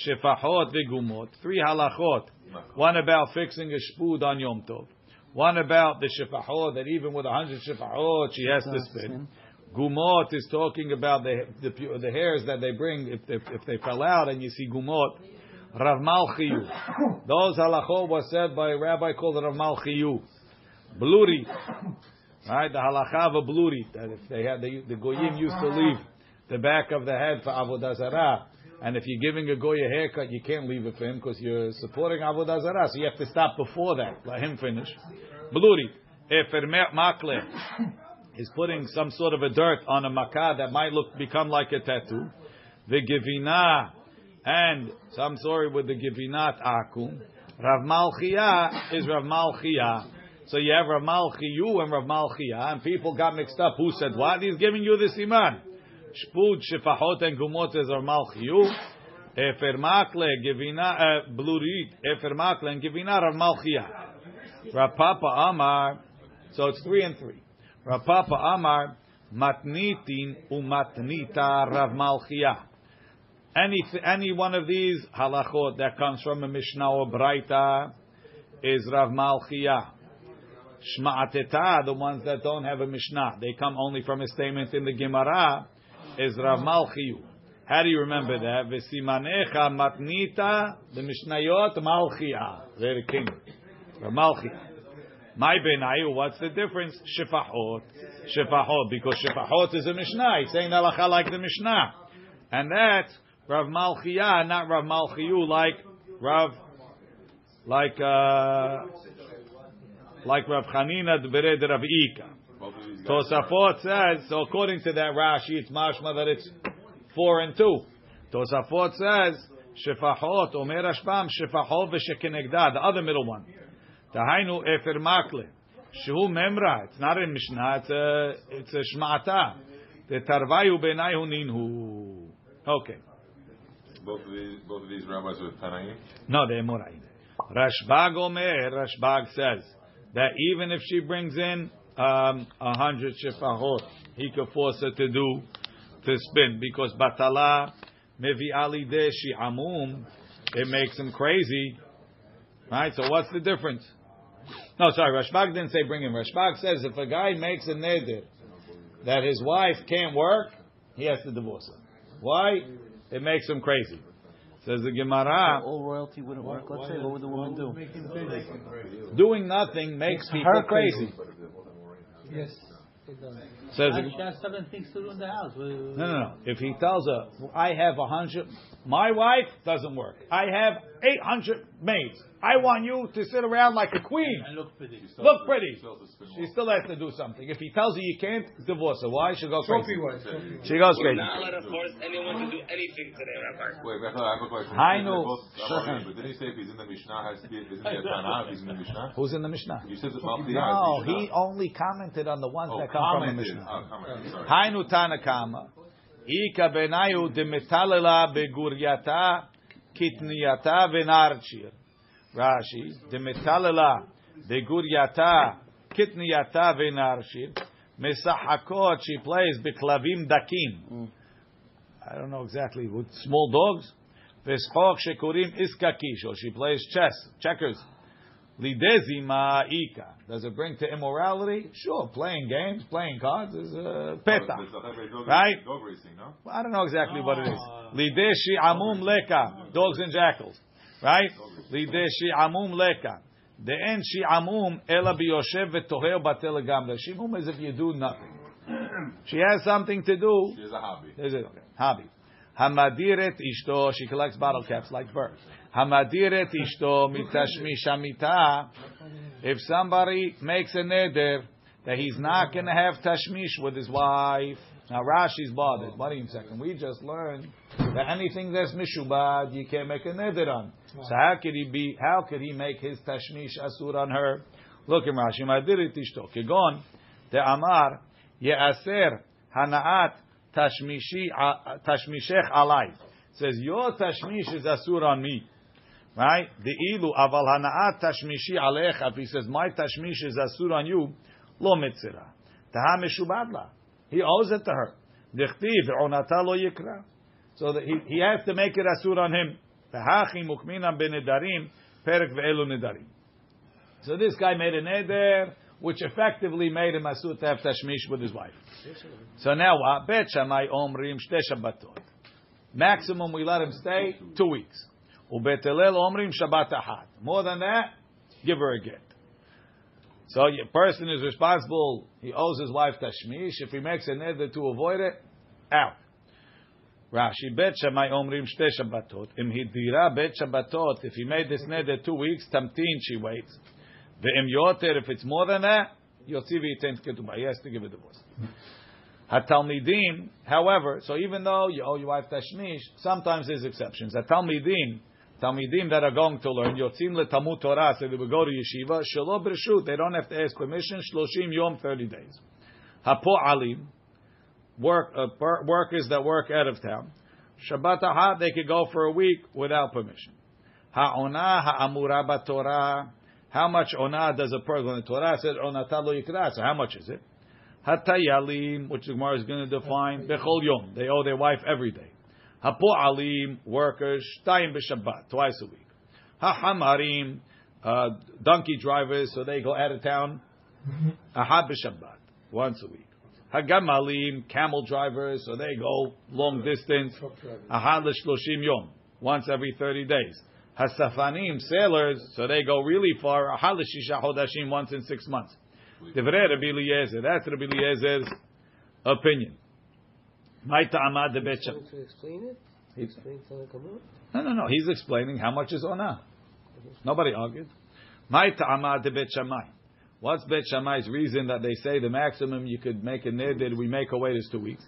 Shefachot Vegumot, three halachot. One about fixing a shpud on Yom Tov. One about the shefachot, that even with a hundred shefachot, she has to spin. Gumot is talking about the, the the hairs that they bring if they, if they fell out, and you see gumot. Rav Malchiyu. Those halachot was said by a rabbi called Rav Malchiyu. Bluri. Right, the halacha of a bluri. That if they had the, the goyim used to leave the back of the head for avodah zarah, and if you're giving a goy a haircut, you can't leave it for him because you're supporting avodah zarah. So you have to stop before that. Let him finish. Bluri. Eh, Efer makle is putting some sort of a dirt on a makah that might look become like a tattoo. The givina and so I'm sorry with the givinat akum. Rav Malchia is Rav Malchia. So you have Rav Malchiyu and Rav Malchia, and people got mixed up. Who said what? He's giving you the siman. Shpud, Shefachot, and Gumot is Rav Malchiyu. Efer Makle, Givina, Blurit, Efer Makle, and Givina, Malchia. Rav Papa Amar, so it's three and three. Rav Papa Amar, matnitin umatnita Rav Malchia. Any any one of these halachot that comes from a Mishnah or Braita is Rav Malchia. Shma'ateta, the ones that don't have a Mishnah, they come only from a statement in the Gemara, is Rav Malchiyu. How do you remember that? V'simanecha matnita, the Mishnayot Malchia. They're the king. Rav Malchia. My benayu, what's the difference? Shefahot. Shefahot, because Shefahot is a Mishnah. It's saying halacha like the Mishnah. And that, Rav Malchia, not Rav Malchiyu, like Rav, like, uh, like Rav Chanina the Bered Rav Ika. Both of these guys. Tosafot says, so according to that Rashi, it's mashma that it's four and two. Tosafot says, Shefahot, Omer Ashbam, Shefahot v'shekenegda, the other middle one. Tahainu Efer Makle. Shehu Memra, it's not in Mishnah, it's a, it's a Shma'ata. The Tarvayu Benayu Ninhu. Okay. Both of these, both of these rabbis are Tanaim. No, they're Moraim. Rashbag Omer, Rashbag says that even if she brings in um, a hundred shefahot, he could force her to do to spin because batala mevi ali de amum, it makes him crazy, right? So what's the difference? No, sorry, Rashbag didn't say bring him. Rashbag says if a guy makes a neder that his wife can't work, he has to divorce her. Why? It makes him crazy. Says the Gemara. All royalty wouldn't work. Let's say, what would the woman do? Doing nothing makes Makes people her crazy. Yes, it does. Says She has seven things to do in the house. no, no, no. If he tells her, "I have a hundred, my wife doesn't work. I have eight hundred maids. I want you to sit around like a queen, And look pretty. Still look to- pretty." still has to spin She still has to do something. If he tells her you can't, divorce her. Why? She'll go crazy. Trophy wife. trophy wife. She goes We're crazy. not allowed to force anyone to do anything today, Rabbi. Wait, Bethel, I have a question. I know. both But didn't he say if he's in the Mishnah, has to be, isn't he a Tanah if he's in the Mishnah? Who's in the Mishnah? You said that Malchiyah uh, No, Mishnah. he only commented on the ones Oh, that come from the. Mishnah. Oh, commented, sorry. Hainu Tanakama. Ika benayu demetalela beguryata kitniyata venarchir. Rashi demetalela beguryata kitniyata venarchir. Mesahakot she plays beklavim dakim. I don't know exactly with small dogs. Veshok shekurim iskakish. Or she plays chess, checkers. Lidezima ika. Does it bring to immorality? Sure. Playing games, playing cards is a peta. There's a Hebrew dog- Right? Dog racing, no? I don't know exactly what it is. Ah. Lideshi amum leka, dogs and jackals, right? Lideshi amum leka. The end shi amum ela biyoshev v'toheo batel gamda. Shimum is if you do nothing. She has something to do. She has a hobby. Is it? Hobby. Hamadiret ishto. She collects bottle caps like birds. Hamadiret ishto mitashmish amita. If somebody makes a neder that he's not going to have tashmish with his wife. Now Rashi's bothered. Wait a second. We just learned that anything that's mishubad, you can't make a neder on. So how could he be? How could he make his tashmish asur on her? Look in Rashi. Madirit ishto. Kegon the amar yeaser hanaat tashmishi uh, tashmishech alai. Says your tashmish is asur on me. Right? The ilu aval hanaat tashmishi alecha. He says my tashmish is asur on you, lo mitzira. Taha mishubadla. He owes it to her. So that he, he has to make it asur on him. So this guy made a neder, which effectively made him asur to have tashmish with his wife. So now what? Bet shamai omrim. Maximum we let him stay two weeks. Omrim shabbat. More than that, give her a get. So a person is responsible. He owes his wife tashmish. If he makes a neder to avoid it, out. Rashi bet shamai omrim shte shabbatot. Im hidira bet shabbatot. If he made this neder two weeks, tamtin she waits. Ve'im yoter. If it's more than that, yotzi v'yitem ketubah. He has to give a divorce. Hatalmidim, however, so even though you owe your wife tashmish, sometimes there's exceptions. Hatalmidim, talmidim that are going to learn, yotzim letamut Torah, so they will go to yeshiva, shelo b'reshut, they don't have to ask permission, shloshim yom, 30 days. Hapo'alim, work, uh, per- workers that work out of town, Shabbat ahad, they could go for a week without permission. Ha'onah ha'amura b'Torah, how much onah does a person, the Torah said onata lo yikra, so how much is it? Hatayalim, which the Gemara is going to define, bechol yom. They owe their wife every day. Hapo'alim, workers, shtayim b'Shabbat, twice a week. Hahamarim, uh, donkey drivers, so they go out of town. Ahad b'Shabbat, once a week. Hagamalim, camel drivers, so they go long distance. Ahad l'shloshim yom, once every 30 days. Hasafanim, sailors, so they go really far. Ahad l'shisha hodashim, once in six months. Divrei Rabbi Eliezer, that's Rabbi Eliezer's opinion. My ta'amad de bet To explain it? He- Explain Tanakh Kamot? No, no, no. He's explaining how much is ona. Nobody argued. My ta'amad de bet. What's bet Shammai's reason that they say the maximum you could make a neder we make away is two weeks?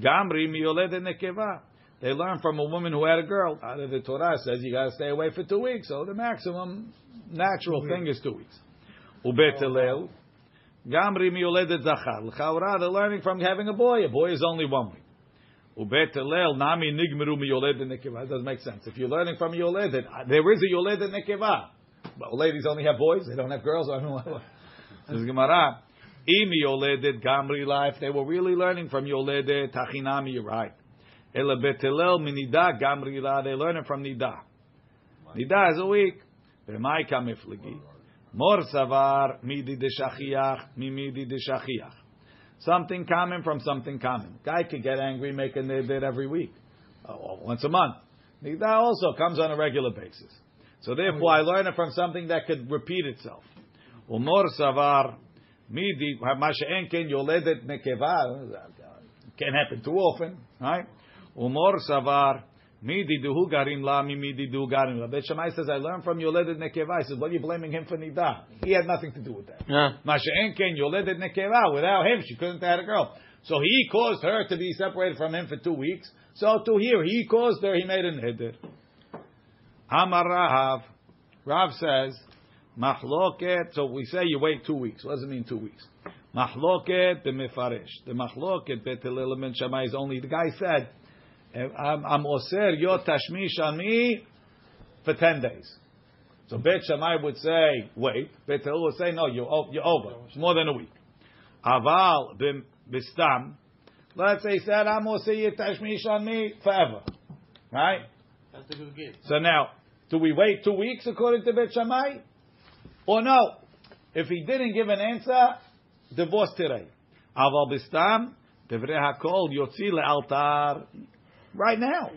Gamri miyoled nekeva. They learn from a woman who had a girl. Out of the Torah says you got to stay away for two weeks. So the maximum natural thing is two weeks. Ubet. Gamri miyoledet zachar. L'chaura, they're learning from having a boy. A boy is only one week. Ubet Hillel, nami nigmeru miyoledet nekeva. That doesn't make sense. If you're learning from yoledet, uh, there is a yoledet nekeva. But ladies only have boys. They don't have girls. I don't know. Says Gemara. Im yoledet gamri life. They were really learning from yoledet tachinami. You're right. Ela bet Hillel minida gamri la. They learn it from nida. Nida is a week. B'mai kamifligi. Mor savar midi de shachiach mi midi de shachiach. Something common from something common. Guy could get angry, make a neder every week, oh, or once a month. That also comes on a regular basis. So therefore, I learn it from something that could repeat itself. Umor savar midi masha enken yoledet nekeva. Can't happen too often, right? Umor savar Midi duhu garim la mi midi duhu garim la. Bet Shammai says, I learned from Yoledet Nekeva. He says, what are you blaming him for Nida? He had nothing to do with that. Yeah. Masha Enken Yoledet Nekeva. Without him, she couldn't have had a girl. So he caused her to be separated from him for two weeks. So to here, he caused her, he made a neder. Amar Rahav. Rav says, Mahloket. So we say you wait two weeks. What does it mean two weeks? Mahloket the Mefaresh. The Mahloket Bet Hillel ben Shammai is only, the guy said, I'm, I'm oser yo tashmish on me for ten days. So Bet Shammai would say, wait. Bet Hillel would say, no, you're, you're over. It's more than a week. Aval bim- bistam. Let's say he said, I'm oser yo tashmish on me forever. Right? That's the good gift. So now, do we wait two weeks according to Bet Shammai? Or no? If he didn't give an answer, divorce today. Aval bistam, devrei hakol yotzi le'altar. Right now.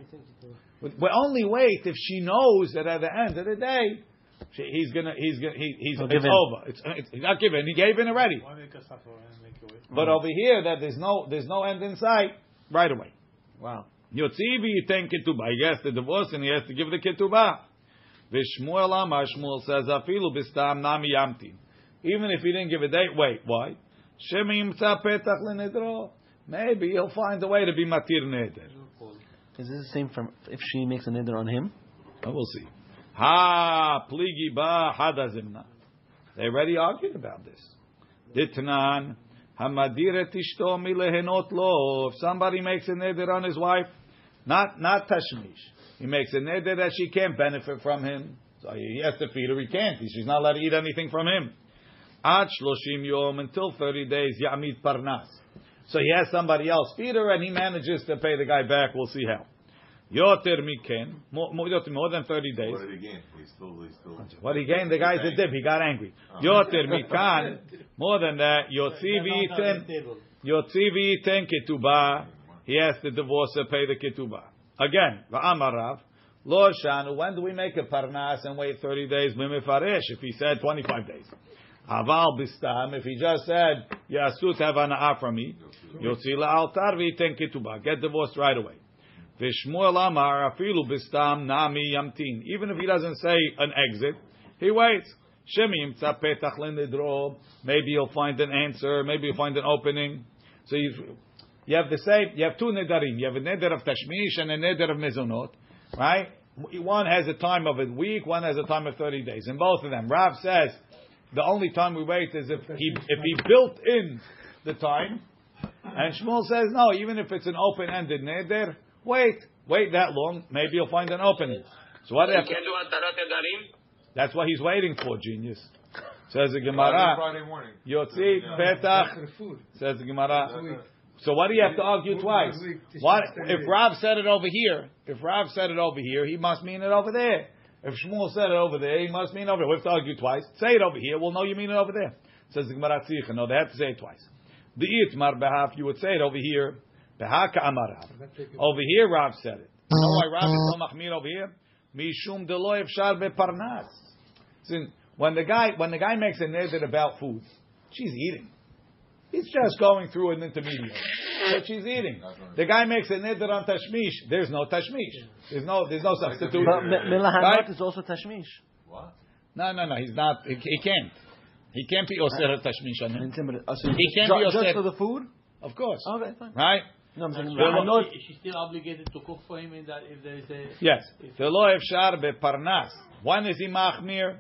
We we only wait if she knows that at the end of the day, she, he's gonna, he's gonna, he, he's, He'll it's over. It's, it's not given. He gave in already. Why make us suffer and make you wait? But over here, that there's no, there's no end in sight. Right away. Wow. Yotzivi yitem ketubah. He has to divorce and he has to give the ketubah. V'shmuel amar Shmuel says afilu bistam nami yamti. Even if he didn't give a date, wait. Why? Shemi yimtza petach lenedro. Maybe he'll find a way to be matir neder. Is this the same from if she makes a neder on him? Oh, we'll see. Ha pligi ba hadazimna. They already argued about this. Ditnan hamadire tishto milehenot lo. If somebody makes a neder on his wife, not not tashmish, he makes a neder that she can't benefit from him. So he has to feed her. He can't. She's not allowed to eat anything from him. Ad shloshim yom until thirty days. Yamid parnas. So he has somebody else feed her, and he manages to pay the guy back. We'll see how. Yoter miken, more, more, more than 30 days. What did he gain? He's still, he's still. What he gained, the guy's a dip. He got angry. Yoter mikan, more than that. Yotzi v'yiten, Table. yotzi v'yiten ketubah. He has to divorce her, pay the ketubah. Again, va'amarav. Lo shanu. When do we make a parnas and wait 30 days? Mimifaresh. If he said 25 days. Bistam. If he just said yasut have ana'ah from me, yotzi la'altar v'yiten ketubah. Get divorced right away. Vishmuel Amar afilu bistam nami yamtin. Even if he doesn't say an exit, he waits. Shemim petach lenidro. Maybe he'll find an answer. Maybe he'll find an opening. So you, you have the same. You have two nedarim. You have a neder of tashmish and a neder of mezonot, right? One has a time of a week. One has a time of thirty days. And both of them, Rav says the only time we wait is if he if he built in the time. And Shmuel says no. Even if it's an open-ended neder, wait, wait that long. Maybe you'll find an opening. So what if? can't do Atarat Edarim? That's what he's waiting for, genius. Says the Gemara. Friday morning. Yotzi petach. For the food. Says the Gemara. So why do you have to argue twice? was weak. This What is if Rav said it over here? If Rav said it over here, he must mean it over there. If Shmuel said it over there, he must mean over there. We have to argue twice. Say it over here. We'll know you mean it over there. Says the Gemara Tzricha. No, they have to say it twice. The itmar behaf, you would say it over here. Behaka amar Rav. Over here, Rav said it. You know why Rav is so machmir over here? Mishum delo efshar beparnas. When the guy when the guy makes a neder about food, she's eating. He's just going through an intermediary. But she's eating. The guy makes a neder on tashmish. There's no tashmish. There's no there's no substitute. But mi- Milahanot Right? is also tashmish. What? No, no, no. He's not. He, he can't. He can't be osir tashmish on him. Intimidate. Uh, so He can't ju- be just for the food. Of course. Okay, fine. Right? No, I'm saying So Milahanot. is she still obligated to cook for him in that if there is a Yes. Velo efshar beparnas. When is he machmir?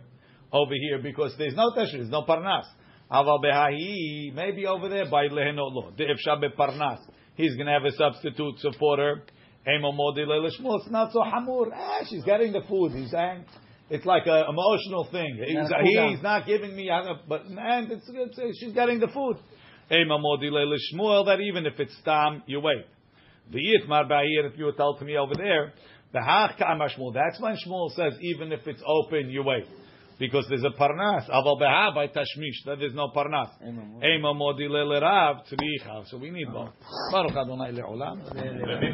Over here because there's no tashmish, there's no parnas. Aval behahi, maybe over there by lehenot lo. The efshar beparnas. He's going to have a substitute supporter. Emo modi lelishmul. It's not so hamur. Ah, she's getting the food. He's saying it's like an emotional thing. He's, cool he's not giving me, but and it's, it's she's getting the food. Emo modi lelishmul. That even if it's tam, you wait. The Yitmar Bahir, if you were told to me over there, the Hach Ka'amar that's when Shmuel says, even if it's open, you wait. Because there's a Parnas. Aval Beha by Tashmish, that there's no Parnas. Ema Modi Lele Rav, Tzricha. So we need both. Baruch Adonai Le'olam. Let me-